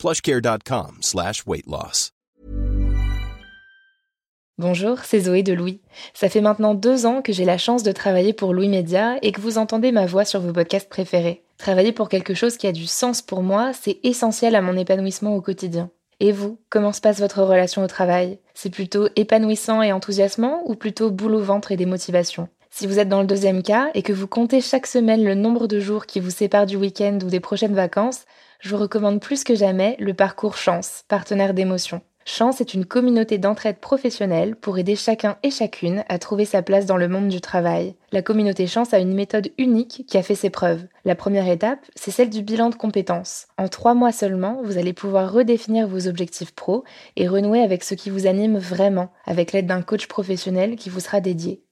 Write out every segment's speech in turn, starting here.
plushcare.com slash. Bonjour, c'est Zoé de Louis. Ça fait maintenant deux ans que j'ai la chance de travailler pour Louis Média et que vous entendez ma voix sur vos podcasts préférés. Travailler pour quelque chose qui a du sens pour moi, c'est essentiel à mon épanouissement au quotidien. Et vous, comment se passe votre relation au travail? C'est plutôt épanouissant et enthousiasmant ou plutôt boule au ventre et des motivations? Si vous êtes dans le deuxième cas et que vous comptez chaque semaine le nombre de jours qui vous séparent du week-end ou des prochaines vacances, je vous recommande plus que jamais le parcours Chance, partenaire d'émotion. Chance est une communauté d'entraide professionnelle pour aider chacun et chacune à trouver sa place dans le monde du travail. La communauté Chance a une méthode unique qui a fait ses preuves. La première étape, c'est celle du bilan de compétences. En trois mois seulement, vous allez pouvoir redéfinir vos objectifs pro et renouer avec ce qui vous anime vraiment, avec l'aide d'un coach professionnel qui vous sera dédié.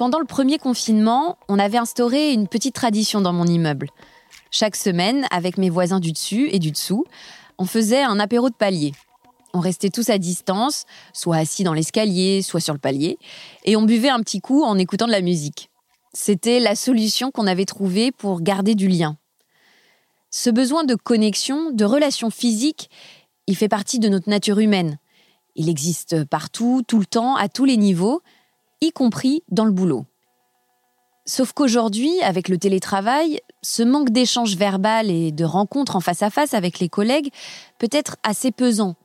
Pendant le premier confinement, on avait instauré une petite tradition dans mon immeuble. Chaque semaine, avec mes voisins du dessus et du dessous, on faisait un apéro de palier. On restait tous à distance, soit assis dans l'escalier, soit sur le palier, et on buvait un petit coup en écoutant de la musique. C'était la solution qu'on avait trouvée pour garder du lien. Ce besoin de connexion, de relation physique, il fait partie de notre nature humaine. Il existe partout, tout le temps, à tous les niveaux, y compris dans le boulot. Sauf qu'aujourd'hui, avec le télétravail, ce manque d'échange verbal et de rencontres en face à face avec les collègues peut être assez pesant.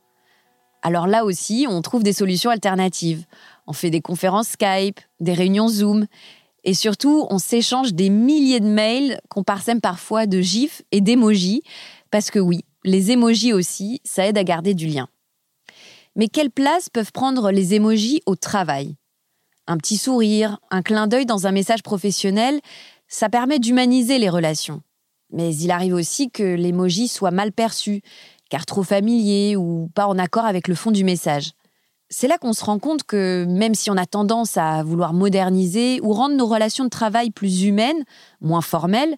Alors là aussi, on trouve des solutions alternatives. On fait des conférences Skype, des réunions Zoom, et surtout, on s'échange des milliers de mails qu'on parsème parfois de gifs et d'émojis, parce que oui, les émojis aussi, ça aide à garder du lien. Mais quelle place peuvent prendre les émojis au travail? Un petit sourire, un clin d'œil dans un message professionnel, ça permet d'humaniser les relations. Mais il arrive aussi que l'emoji soit mal perçu, car trop familier ou pas en accord avec le fond du message. C'est là qu'on se rend compte que même si on a tendance à vouloir moderniser ou rendre nos relations de travail plus humaines, moins formelles,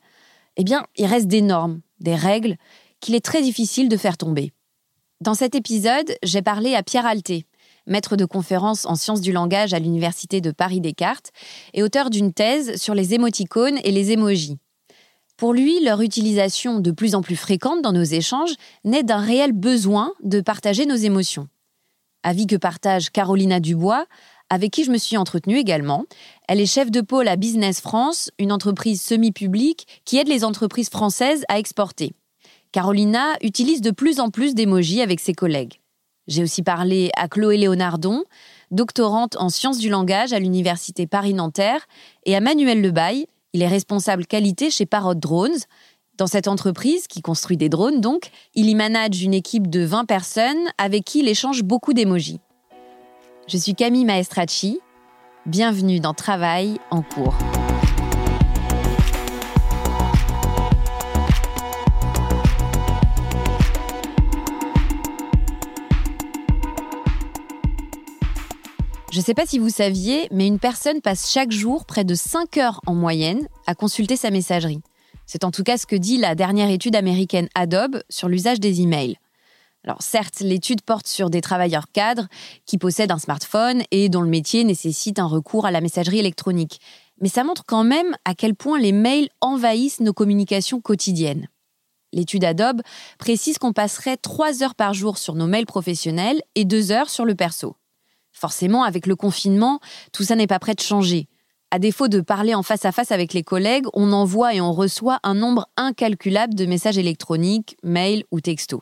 eh bien, il reste des normes, des règles qu'il est très difficile de faire tomber. Dans cet épisode, j'ai parlé à Pierre Alté, maître de conférences en sciences du langage à l'Université de Paris-Descartes et auteur d'une thèse sur les émoticônes et les émojis. Pour lui, leur utilisation de plus en plus fréquente dans nos échanges naît d'un réel besoin de partager nos émotions. Avis que partage Carolina Dubois, avec qui je me suis entretenue également. Elle est chef de pôle à Business France, une entreprise semi-publique qui aide les entreprises françaises à exporter. Carolina utilise de plus en plus d'émojis avec ses collègues. J'ai aussi parlé à Chloé Léonardon, doctorante en sciences du langage à l'Université Paris-Nanterre, et à Manuel Lebaille, il est responsable qualité chez Parrot Drones. Dans cette entreprise, qui construit des drones donc, il y manage une équipe de 20 personnes avec qui il échange beaucoup d'émojis. Je suis Camille Maestracci. Bienvenue dans Travail en cours. Je ne sais pas si vous saviez, mais une personne passe chaque jour près de 5 heures en moyenne à consulter sa messagerie. C'est en tout cas ce que dit la dernière étude américaine Adobe sur l'usage des emails. Alors certes, l'étude porte sur des travailleurs cadres qui possèdent un smartphone et dont le métier nécessite un recours à la messagerie électronique. Mais ça montre quand même à quel point les mails envahissent nos communications quotidiennes. L'étude Adobe précise qu'on passerait 3 heures par jour sur nos mails professionnels et 2 heures sur le perso. Forcément, avec le confinement, tout ça n'est pas prêt de changer. À défaut de parler en face à face avec les collègues, on envoie et on reçoit un nombre incalculable de messages électroniques, mails ou textos.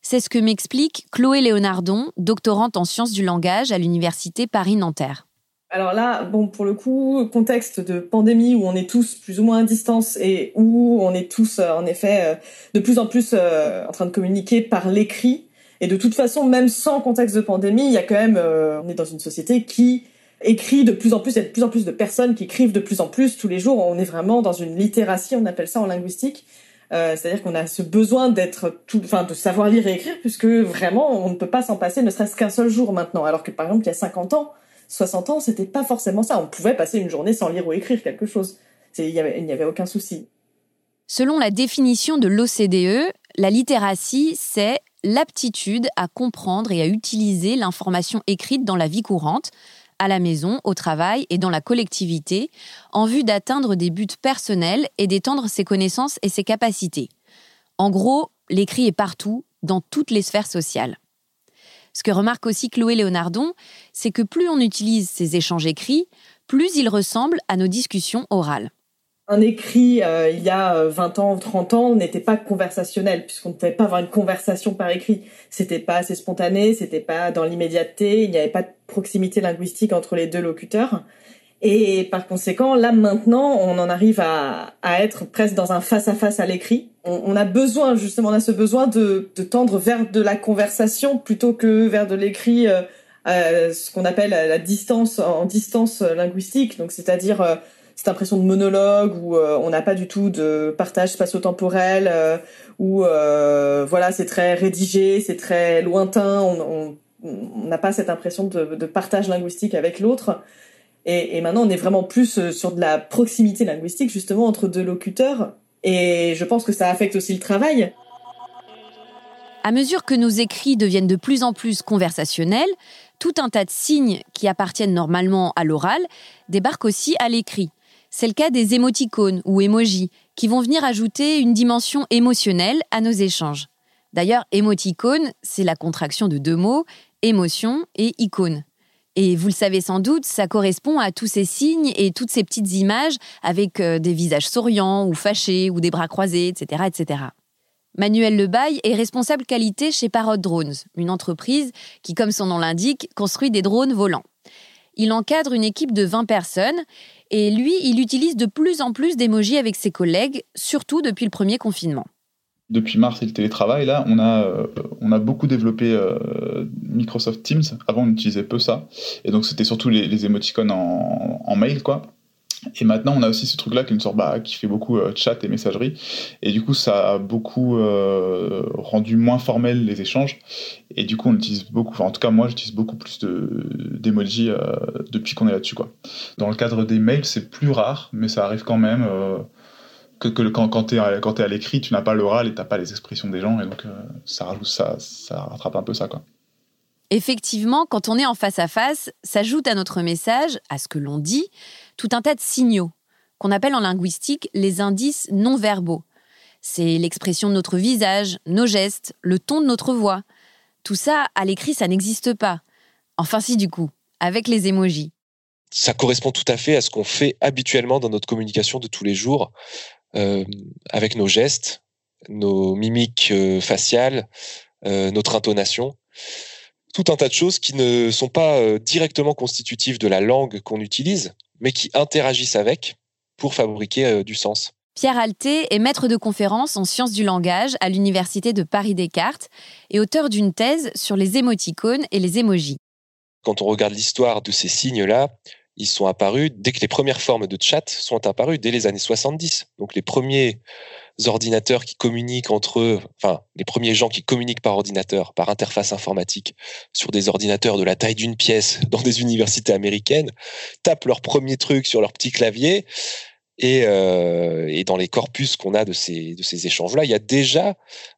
C'est ce que m'explique Chloé Léonardon, doctorante en sciences du langage à l'université Paris-Nanterre. Alors là, bon, pour le coup, contexte de pandémie où on est tous plus ou moins à distance et où on est tous, euh, en effet, euh, de plus en plus euh, en train de communiquer par l'écrit. Et de toute façon, même sans contexte de pandémie, il y a quand même, on est dans une société qui écrit de plus en plus, il y a de plus en plus de personnes qui écrivent de plus en plus tous les jours. On est vraiment dans une littératie, on appelle ça en linguistique. Euh, C'est-à-dire qu'on a ce besoin d'être tout, enfin, de savoir lire et écrire, puisque vraiment, on ne peut pas s'en passer, ne serait-ce qu'un seul jour maintenant. Alors que par exemple, il y a 50 ans, 60 ans, c'était pas forcément ça. On pouvait passer une journée sans lire ou écrire quelque chose. Il n'y avait aucun souci. Selon la définition de l'OCDE, la littératie, c'est l'aptitude à comprendre et à utiliser l'information écrite dans la vie courante, à la maison, au travail et dans la collectivité, en vue d'atteindre des buts personnels et d'étendre ses connaissances et ses capacités. En gros, l'écrit est partout, dans toutes les sphères sociales. Ce que remarque aussi Chloé Léonardon, c'est que plus on utilise ces échanges écrits, plus ils ressemblent à nos discussions orales un écrit euh, il y a 20 euh, ans ou 30 ans n'était pas conversationnel puisqu'on ne pouvait pas avoir une conversation par écrit. C'était pas assez spontané, c'était pas dans l'immédiateté, il n'y avait pas de proximité linguistique entre les deux locuteurs. Et par conséquent, là maintenant, on en arrive à, à être presque dans un face-à-face à, l'écrit. On, a besoin, justement, on a ce besoin de, de, tendre vers de la conversation plutôt que vers de l'écrit, euh, euh ce qu'on appelle la distance, en distance linguistique. Donc, c'est-à-dire cette impression de monologue où euh, on n'a pas du tout de partage spatio-temporel, euh, où euh, voilà c'est très rédigé, c'est très lointain, on n'a pas cette impression de, partage linguistique avec l'autre. Et, et, maintenant on est vraiment plus sur de la proximité linguistique justement entre deux locuteurs. Et je pense que ça affecte aussi le travail. À mesure que nos écrits deviennent de plus en plus conversationnels, tout un tas de signes qui appartiennent normalement à l'oral débarquent aussi à l'écrit. C'est le cas des émoticônes ou emojis, qui vont venir ajouter une dimension émotionnelle à nos échanges. D'ailleurs, émoticône, c'est la contraction de deux mots, émotion et icône. Et vous le savez sans doute, ça correspond à tous ces signes et toutes ces petites images avec euh, des visages souriants ou fâchés ou des bras croisés, etc. etc. Manuel Lebaille est responsable qualité chez Parrot Drones, une entreprise qui, comme son nom l'indique, construit des drones volants. Il encadre une équipe de 20 personnes et lui, il utilise de plus en plus d'émojis avec ses collègues, surtout depuis le premier confinement. Depuis mars et le télétravail, là, on a, euh, beaucoup développé euh, Microsoft Teams. Avant, on utilisait peu ça. Et donc, c'était surtout les, les émoticônes en, mail, quoi. Et maintenant, on a aussi ce truc-là qui, bah, qui fait beaucoup euh, chat et messagerie. Et du coup, ça a beaucoup euh, rendu moins formel les échanges. Et du coup, on utilise beaucoup, enfin, en tout cas, moi, j'utilise beaucoup plus d'emoji euh, depuis qu'on est là-dessus. Dans le cadre des mails, c'est plus rare, mais ça arrive quand même. que, que, quand, quand tu es, à l'écrit, tu n'as pas l'oral et tu n'as pas les expressions des gens. Et donc, ça, rajoute, ça, rattrape un peu ça. Effectivement, quand on est en face à face, s'ajoute à notre message, à ce que l'on dit, tout un tas de signaux, qu'on appelle en linguistique les indices non verbaux. C'est l'expression de notre visage, nos gestes, le ton de notre voix. Tout ça, à l'écrit, ça n'existe pas. Enfin si du coup, avec les émojis. Ça correspond tout à fait à ce qu'on fait habituellement dans notre communication de tous les jours, euh, avec nos gestes, nos mimiques euh, faciales, euh, notre intonation tout un tas de choses qui ne sont pas directement constitutives de la langue qu'on utilise, mais qui interagissent avec pour fabriquer euh, du sens. Pierre Alté est maître de conférence en sciences du langage à l'Université de Paris-Descartes et auteur d'une thèse sur les émoticônes et les émojis. Quand on regarde l'histoire de ces signes-là, ils sont apparus dès que les premières formes de chat sont apparues dès les années 70. Donc les premiers ordinateurs qui communiquent entre eux, enfin les premiers gens qui communiquent par ordinateur, par interface informatique, sur des ordinateurs de la taille d'une pièce dans des universités américaines, tapent leur premier truc sur leur petit clavier. Et, euh, et dans les corpus qu'on a de ces, de ces échanges-là, il y a déjà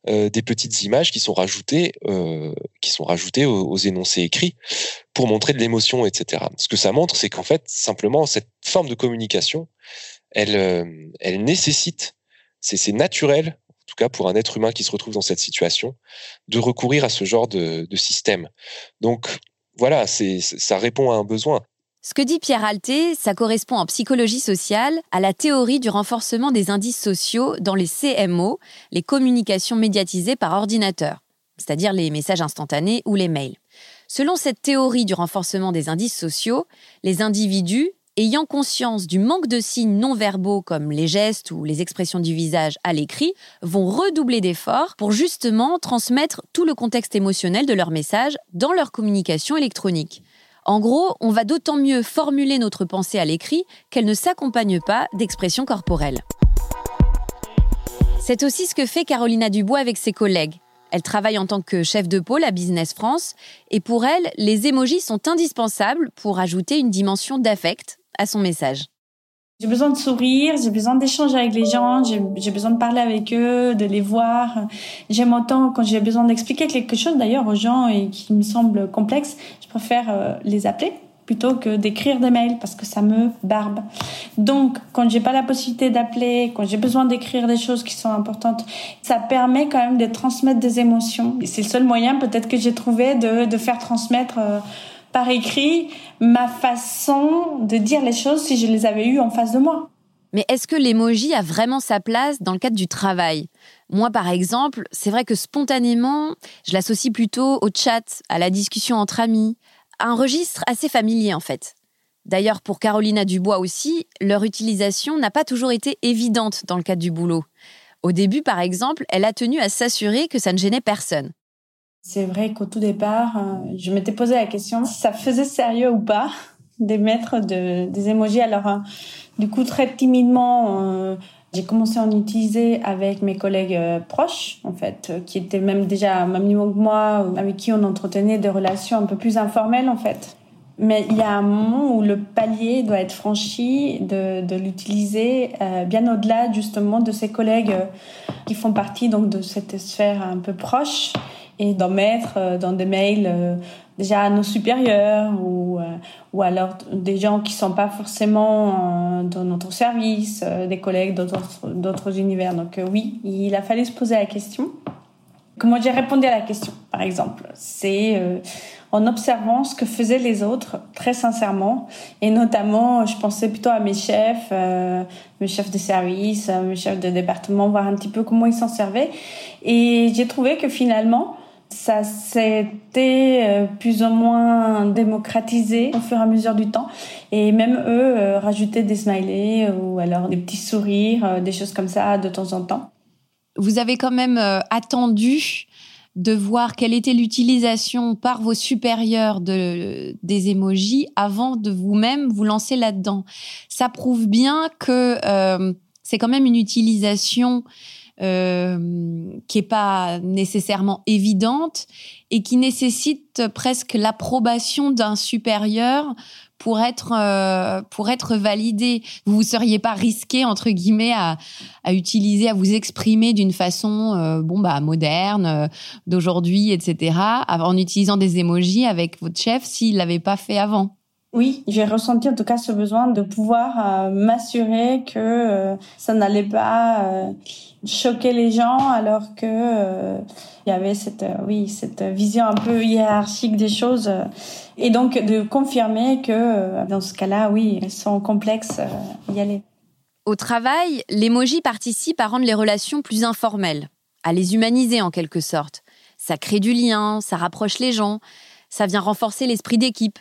euh, des petites images qui sont rajoutées, euh, qui sont rajoutées aux, aux, énoncés écrits pour montrer de l'émotion, etc. Ce que ça montre, c'est qu'en fait, simplement, cette forme de communication, elle, elle nécessite c'est naturel, en tout cas pour un être humain qui se retrouve dans cette situation, de recourir à ce genre de, système. Donc voilà, ça répond à un besoin. Ce que dit Pierre Alté, ça correspond en psychologie sociale à la théorie du renforcement des indices sociaux dans les CMO, les communications médiatisées par ordinateur, c'est-à-dire les messages instantanés ou les mails. Selon cette théorie du renforcement des indices sociaux, les individus, ayant conscience du manque de signes non verbaux comme les gestes ou les expressions du visage à l'écrit, vont redoubler d'efforts pour justement transmettre tout le contexte émotionnel de leur message dans leur communication électronique. En gros, on va d'autant mieux formuler notre pensée à l'écrit qu'elle ne s'accompagne pas d'expressions corporelles. C'est aussi ce que fait Carolina Dubois avec ses collègues. Elle travaille en tant que chef de pôle à Business France et pour elle, les émojis sont indispensables pour ajouter une dimension d'affect à son message. J'ai besoin de sourire, j'ai besoin d'échanger avec les gens, j'ai besoin de parler avec eux, de les voir. J'aime autant quand j'ai besoin d'expliquer quelque chose d'ailleurs aux gens et qui me semble complexe, je préfère euh, les appeler plutôt que d'écrire des mails parce que ça me barbe. Donc, quand j'ai pas la possibilité d'appeler, quand j'ai besoin d'écrire des choses qui sont importantes, ça permet quand même de transmettre des émotions. C'est le seul moyen peut-être que j'ai trouvé de, faire transmettre euh, par écrit ma façon de dire les choses si je les avais eues en face de moi. Mais est-ce que l'emoji a vraiment sa place dans le cadre du travail? Moi, par exemple, c'est vrai que spontanément, je l'associe plutôt au chat, à la discussion entre amis, un registre assez familier en fait. D'ailleurs, pour Carolina Dubois aussi, leur utilisation n'a pas toujours été évidente dans le cadre du boulot. Au début, par exemple, elle a tenu à s'assurer que ça ne gênait personne. C'est vrai qu'au tout départ, euh, je m'étais posé la question si ça faisait sérieux ou pas d'émettre de, des émojis. Alors, euh, du coup, très timidement, euh, j'ai commencé à en utiliser avec mes collègues proches, en fait, qui étaient même déjà à même niveau que moi, avec qui on entretenait des relations un peu plus informelles, en fait. Mais il y a un moment où le palier doit être franchi de, l'utiliser bien au-delà justement de ses collègues qui font partie donc de cette sphère un peu proche et d'en mettre euh, dans des mails euh, déjà à nos supérieurs ou, euh, ou alors des gens qui sont pas forcément dans notre service, des collègues d'autres univers. Donc oui, il a fallu se poser la question. Comment j'ai répondu à la question, par exemple? C'est en observant ce que faisaient les autres, très sincèrement. Et notamment, je pensais plutôt à mes chefs, mes chefs de service, mes chefs de département, voir un petit peu comment ils s'en servaient. Et j'ai trouvé que finalement, ça s'était euh, plus ou moins démocratisé au fur et à mesure du temps. Et même eux euh, rajoutaient des smileys ou alors des petits sourires, euh, des choses comme ça de temps en temps. Vous avez quand même attendu de voir quelle était l'utilisation par vos supérieurs de, des émojis avant de vous-même vous lancer là-dedans. Ça prouve bien que c'est quand même une utilisation euh, qui est pas nécessairement évidente et qui nécessite presque l'approbation d'un supérieur pour être euh, pour être validé. Vous ne seriez pas risqué entre guillemets à, à utiliser, à vous exprimer d'une façon euh, bon bah moderne euh, d'aujourd'hui, etc. En utilisant des émojis avec votre chef s'il l'avait pas fait avant. Oui, j'ai ressenti en tout cas ce besoin de pouvoir m'assurer que ça n'allait pas choquer les gens alors que euh, il y avait cette euh, oui cette vision un peu hiérarchique des choses et donc de confirmer que euh, dans ce cas-là oui elles sont complexes y aller. Au travail, l'émoji participe à rendre les relations plus informelles, à les humaniser en quelque sorte. Ça crée du lien, ça rapproche les gens, ça vient renforcer l'esprit d'équipe.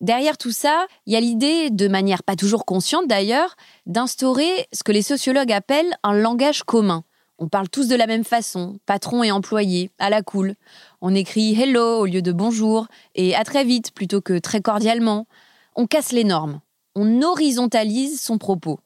Derrière tout ça, il y a l'idée, de manière pas toujours consciente d'ailleurs, d'instaurer ce que les sociologues appellent un langage commun. On parle tous de la même façon, patron et employé, à la cool. On écrit hello au lieu de bonjour et à très vite plutôt que très cordialement. On casse les normes. On horizontalise son propos.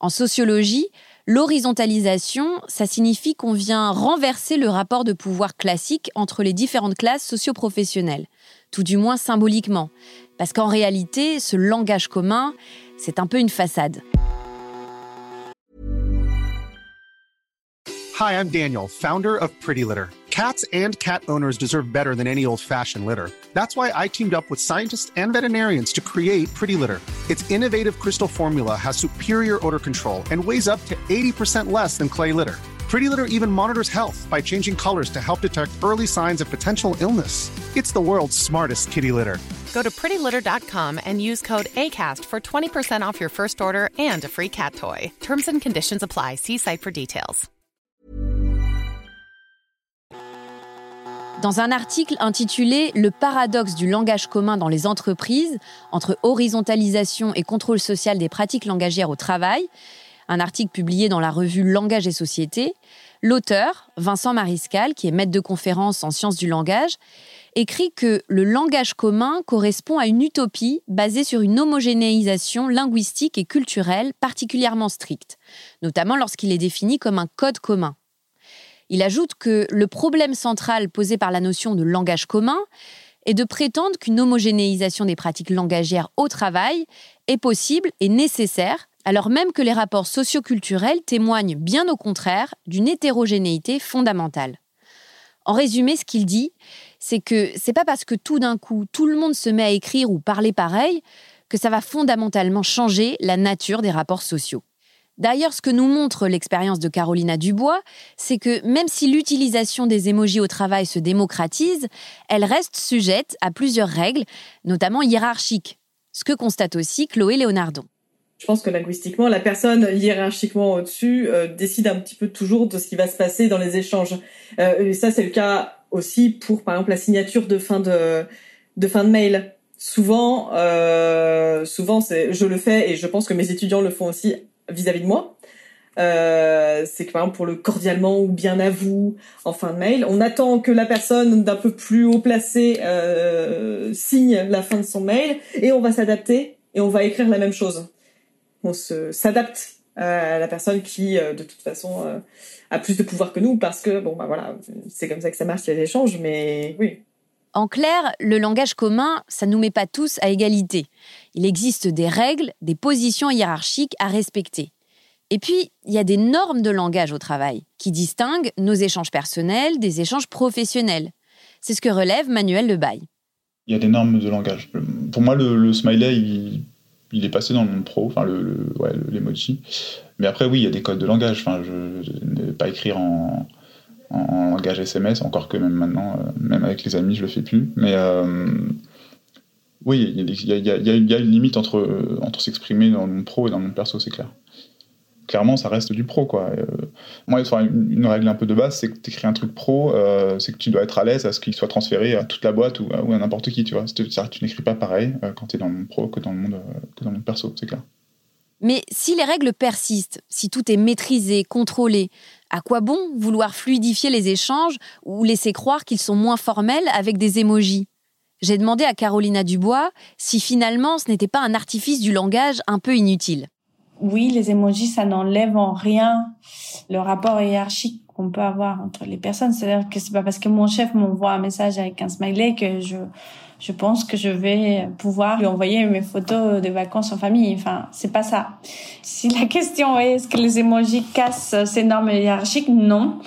En sociologie, l'horizontalisation, ça signifie qu'on vient renverser le rapport de pouvoir classique entre les différentes classes socioprofessionnelles, tout du moins symboliquement. Parce qu'en réalité, ce langage commun, c'est un peu une façade. Hi, I'm Daniel, founder of Pretty Litter. Cats and cat owners deserve better than any old-fashioned litter. That's why I teamed up with scientists and veterinarians to create Pretty Litter. Its innovative crystal formula has superior odor control and weighs up to 80% less than clay litter. Pretty Litter even monitors health by changing colors to help detect early signs of potential illness. It's the world's smartest kitty litter. Go to prettylitter.com and use code ACAST for 20% off your first order and a free cat toy. Terms and conditions apply. See site for details. Dans un article intitulé Le paradoxe du langage commun dans les entreprises, entre horizontalisation et contrôle social des pratiques langagières au travail, un article publié dans la revue Langage et Société, l'auteur, Vincent Mariscal, qui est maître de conférence en sciences du langage, écrit que le langage commun correspond à une utopie basée sur une homogénéisation linguistique et culturelle particulièrement stricte, notamment lorsqu'il est défini comme un code commun. Il ajoute que le problème central posé par la notion de langage commun est de prétendre qu'une homogénéisation des pratiques langagières au travail est possible et nécessaire, alors même que les rapports socioculturels témoignent bien au contraire d'une hétérogénéité fondamentale. En résumé, ce qu'il dit, c'est que c'est pas parce que tout d'un coup tout le monde se met à écrire ou parler pareil que ça va fondamentalement changer la nature des rapports sociaux. D'ailleurs, ce que nous montre l'expérience de Carolina Dubois, c'est que même si l'utilisation des émojis au travail se démocratise, elle reste sujette à plusieurs règles, notamment hiérarchiques. Ce que constate aussi Chloé Léonardon. Je pense que linguistiquement, la personne hiérarchiquement au-dessus euh, décide un petit peu toujours de ce qui va se passer dans les échanges. Euh, et ça, c'est le cas aussi pour, par exemple, la signature de fin de, de fin de mail. Souvent, euh, souvent, je le fais et je pense que mes étudiants le font aussi vis-à-vis de moi. Euh, c'est que par exemple pour le cordialement ou bien à vous en fin de mail, on attend que la personne d'un peu plus haut placé euh, signe la fin de son mail et on va s'adapter et on va écrire la même chose. On se s'adapte à la personne qui euh, de toute façon euh, a plus de pouvoir que nous parce que bon bah voilà c'est comme ça que ça marche les échanges mais oui en clair, le langage commun, ça nous met pas tous à égalité. Il existe des règles, des positions hiérarchiques à respecter. Et puis, il y a des normes de langage au travail qui distinguent nos échanges personnels des échanges professionnels. C'est ce que relève Manuel Lebaille. Il y a des normes de langage. Pour moi, le, smiley, il, est passé dans le monde pro, enfin l'emoji. Mais après, oui, il y a des codes de langage. Enfin, je ne vais pas écrire en, en langage SMS, encore que même maintenant, euh, même avec les amis, je le fais plus. Mais euh, oui, il y, a, une limite entre, entre s'exprimer dans le monde pro et dans le monde perso, c'est clair. Clairement, ça reste du pro, quoi. Euh, moi, une, une, règle un peu de base, c'est que tu écris un truc pro, c'est que tu dois être à l'aise à ce qu'il soit transféré à toute la boîte ou, à n'importe qui, tu vois. Tu, n'écris pas pareil quand tu es dans le monde pro que dans le monde, que dans le monde perso, c'est clair. Mais si les règles persistent, si tout est maîtrisé, contrôlé, à quoi bon vouloir fluidifier les échanges ou laisser croire qu'ils sont moins formels avec des émojis? J'ai demandé à Carolina Dubois si finalement ce n'était pas un artifice du langage un peu inutile. Oui, les émojis, ça n'enlève en rien le rapport hiérarchique qu'on peut avoir entre les personnes. C'est-à-dire que c'est pas parce que mon chef m'envoie un message avec un smiley que je je pense que je vais pouvoir lui envoyer mes photos de vacances en famille. Enfin, c'est pas ça. Si la question est est-ce que les emojis cassent ces normes hiérarchiques, non.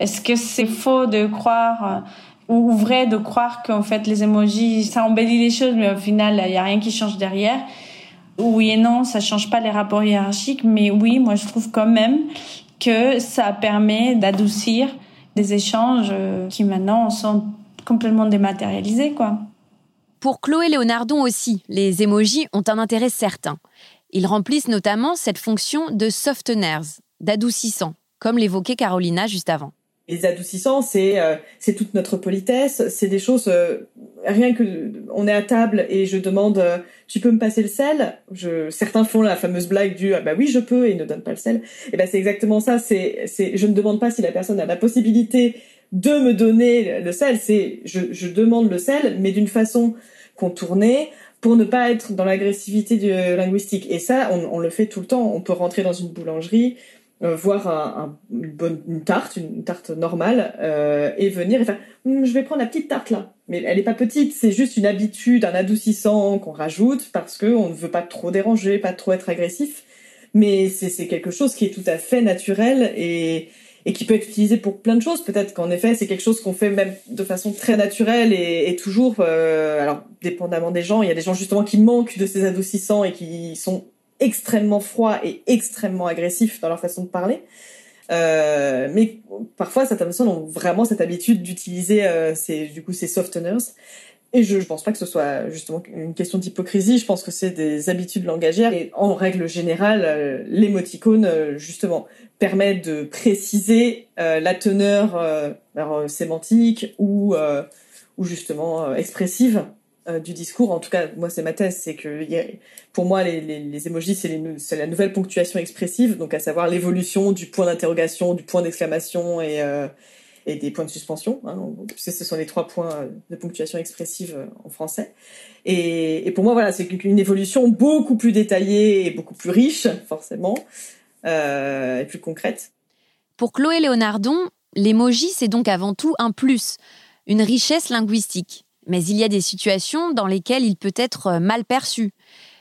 Est-ce que c'est faux de croire ou vrai de croire qu'en fait les emojis ça embellit les choses, mais au final il y a rien qui change derrière? Oui et non, ça change pas les rapports hiérarchiques, mais oui, moi je trouve quand même que ça permet d'adoucir des échanges qui maintenant sont complètement dématérialisés, quoi. Pour Chloé Léonardon aussi, les émojis ont un intérêt certain. Ils remplissent notamment cette fonction de softeners, d'adoucissant, comme l'évoquait Carolina juste avant. Les adoucissants, c'est euh, toute notre politesse, c'est des choses euh, rien que on est à table et je demande euh, tu peux me passer le sel? Je, certains font la fameuse blague du ah bah oui je peux et ils ne donnent pas le sel et ben c'est exactement ça c'est c'est je ne demande pas si la personne a la possibilité de me donner le sel c'est je, je demande le sel mais d'une façon contourner pour ne pas être dans l'agressivité du linguistique. Et ça, on, le fait tout le temps. On peut rentrer dans une boulangerie, euh, voir un, une, bonne, une tarte, une tarte normale, euh, et venir et faire hum, je vais prendre la petite tarte là. Mais elle est pas petite, c'est juste une habitude, un adoucissant qu'on rajoute parce que on ne veut pas trop déranger, pas trop être agressif. Mais c'est quelque chose qui est tout à fait naturel et, et qui peut être utilisé pour plein de choses. Peut-être qu'en effet, c'est quelque chose qu'on fait même de façon très naturelle et, et toujours. Euh, alors, dépendamment des gens, il y a des gens justement qui manquent de ces adoucissants et qui sont extrêmement froids et extrêmement agressifs dans leur façon de parler. Euh, mais parfois, certaines personnes ont vraiment cette habitude d'utiliser euh, ces, du coup, ces softeners. Et je ne pense pas que ce soit justement une question d'hypocrisie. Je pense que c'est des habitudes langagières. Et en règle générale, euh, l'émoticône, euh, justement, permet de préciser euh, la teneur sémantique ou, ou justement expressive du discours. En tout cas, moi, c'est ma thèse. C'est que pour moi, les, les, emojis, c'est la nouvelle ponctuation expressive. Donc, à savoir l'évolution du point d'interrogation, du point d'exclamation et et des points de suspension. Hein, ce sont les trois points de ponctuation expressive euh, en français. Et, pour moi, voilà, c'est une évolution beaucoup plus détaillée et beaucoup plus riche, forcément, euh, et plus concrète. Pour Chloé Léonardon, l'emoji, c'est donc avant tout un plus, une richesse linguistique. Mais il y a des situations dans lesquelles il peut être mal perçu.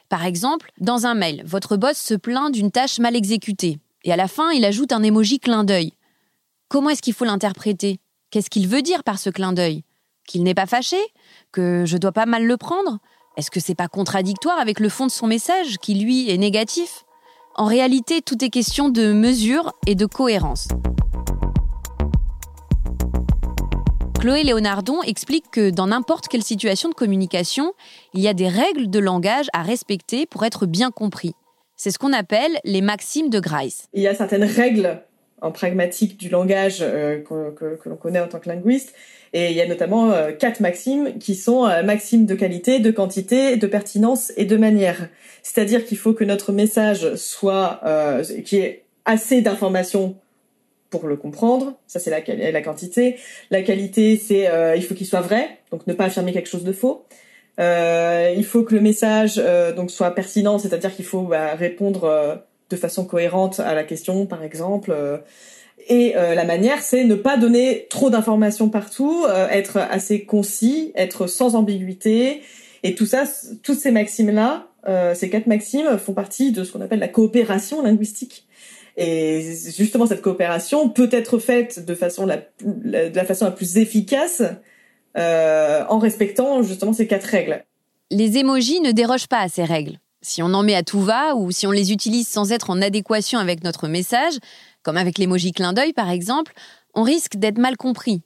Par exemple, dans un mail, votre boss se plaint d'une tâche mal exécutée. Et à la fin, il ajoute un émoji clin d'œil. Comment est-ce qu'il faut l'interpréter? Qu'est-ce qu'il veut dire par ce clin d'œil? Qu'il n'est pas fâché? Que je dois pas mal le prendre? Est-ce que c'est pas contradictoire avec le fond de son message qui lui est négatif? En réalité, tout est question de mesure et de cohérence. Chloé Léonardon explique que dans n'importe quelle situation de communication, il y a des règles de langage à respecter pour être bien compris. C'est ce qu'on appelle les maximes de Grice. Il y a certaines règles en pragmatique du langage euh, que, l'on connaît en tant que linguiste. Et il y a notamment euh, quatre maximes qui sont euh, maximes de qualité, de quantité, de pertinence et de manière. C'est-à-dire qu'il faut que notre message soit qui ait assez d'informations pour le comprendre. Ça c'est la, la quantité. La qualité, c'est il faut qu'il soit vrai, donc ne pas affirmer quelque chose de faux. il faut que le message donc soit pertinent, c'est-à-dire qu'il faut bah, répondre de façon cohérente à la question, par exemple. Euh, et euh, la manière, c'est ne pas donner trop d'informations partout, euh, être assez concis, être sans ambiguïté. Et tout ça, toutes ces maximes-là, ces quatre maximes font partie de ce qu'on appelle la coopération linguistique. Et justement, cette coopération peut être faite de façon la, de la façon la plus efficace en respectant justement ces quatre règles. Les émojis ne dérogent pas à ces règles. Si on en met à tout va ou si on les utilise sans être en adéquation avec notre message, comme avec l'emoji clin d'œil par exemple, on risque d'être mal compris.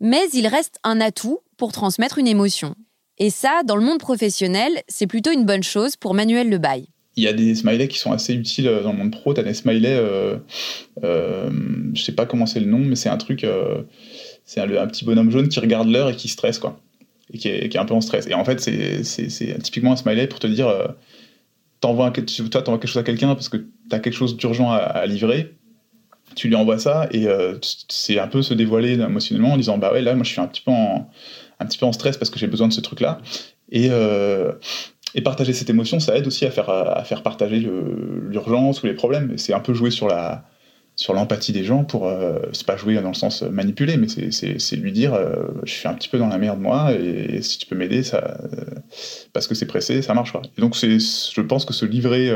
Mais il reste un atout pour transmettre une émotion. Et ça, dans le monde professionnel, c'est plutôt une bonne chose pour Manuel Lebaille. Il y a des smileys qui sont assez utiles euh, dans le monde pro. Tu as des smileys, euh, euh, je sais pas comment c'est le nom, mais c'est un truc, euh, c'est un, petit bonhomme jaune qui regarde l'heure et qui stresse, quoi. Et qui est, un peu en stress. Et en fait, c'est typiquement un smiley pour te dire t'envoies toi t'envoies quelque chose à quelqu'un parce que t'as quelque chose d'urgent à, livrer tu lui envoies ça et euh, c'est un peu se dévoiler émotionnellement en disant bah ouais là moi je suis un petit peu en, un petit peu en stress parce que j'ai besoin de ce truc là et euh, et partager cette émotion ça aide aussi à faire à faire partager l'urgence ou les problèmes. C'est un peu jouer sur la sur l'empathie des gens pour euh, c'est pas jouer dans le sens manipuler mais c'est lui dire euh, je suis un petit peu dans la merde moi et, si tu peux m'aider ça euh, parce que c'est pressé ça marchera et donc c'est je pense que se livrer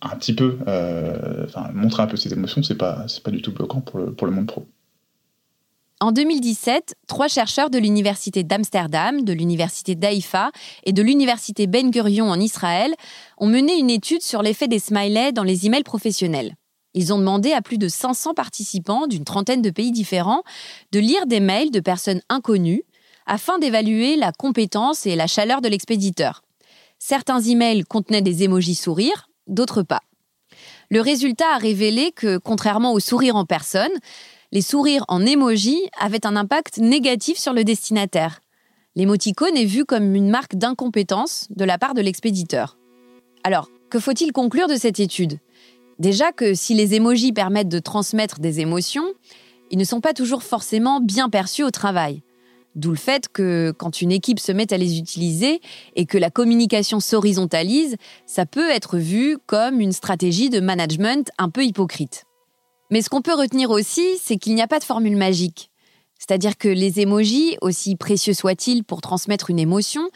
un petit peu montrer un peu ses émotions c'est pas c'est pas du tout bloquant pour le, pour le monde pro en 2017, trois chercheurs de l'Université d'Amsterdam, de l'Université d'Haïfa et de l'Université Ben Gurion en Israël ont mené une étude sur l'effet des smileys dans les emails professionnels. Ils ont demandé à plus de 500 participants d'une trentaine de pays différents de lire des mails de personnes inconnues afin d'évaluer la compétence et la chaleur de l'expéditeur. Certains emails contenaient des émojis sourires, d'autres pas. Le résultat a révélé que, contrairement aux sourires en personne, les sourires en émoji avaient un impact négatif sur le destinataire. L'émoticône est vu comme une marque d'incompétence de la part de l'expéditeur. Alors, que faut-il conclure de cette étude? Déjà que si les émojis permettent de transmettre des émotions, ils ne sont pas toujours forcément bien perçus au travail. D'où le fait que quand une équipe se met à les utiliser et que la communication s'horizontalise, ça peut être vu comme une stratégie de management un peu hypocrite. Mais ce qu'on peut retenir aussi, c'est qu'il n'y a pas de formule magique. C'est-à-dire que les émojis, aussi précieux soient-ils pour transmettre une émotion,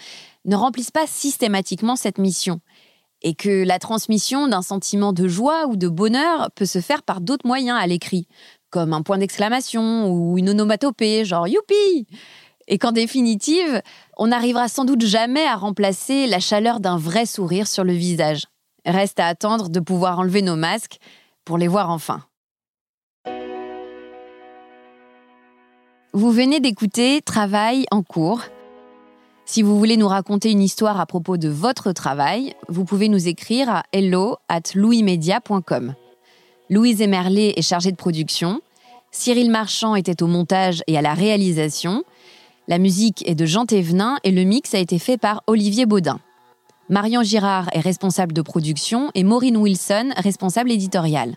ne remplissent pas systématiquement cette mission et que la transmission d'un sentiment de joie ou de bonheur peut se faire par d'autres moyens à l'écrit, comme un point d'exclamation ou une onomatopée, genre youpi Et qu'en définitive, on n'arrivera sans doute jamais à remplacer la chaleur d'un vrai sourire sur le visage. Reste à attendre de pouvoir enlever nos masques pour les voir enfin. Vous venez d'écouter Travail en cours. Si vous voulez nous raconter une histoire à propos de votre travail, vous pouvez nous écrire à hello at louismedia.com. Louise Emerlet est chargée de production. Cyril Marchand était au montage et à la réalisation. La musique est de Jean Thévenin et le mix a été fait par Olivier Baudin. Marion Girard est responsable de production et Maureen Wilson, responsable éditoriale.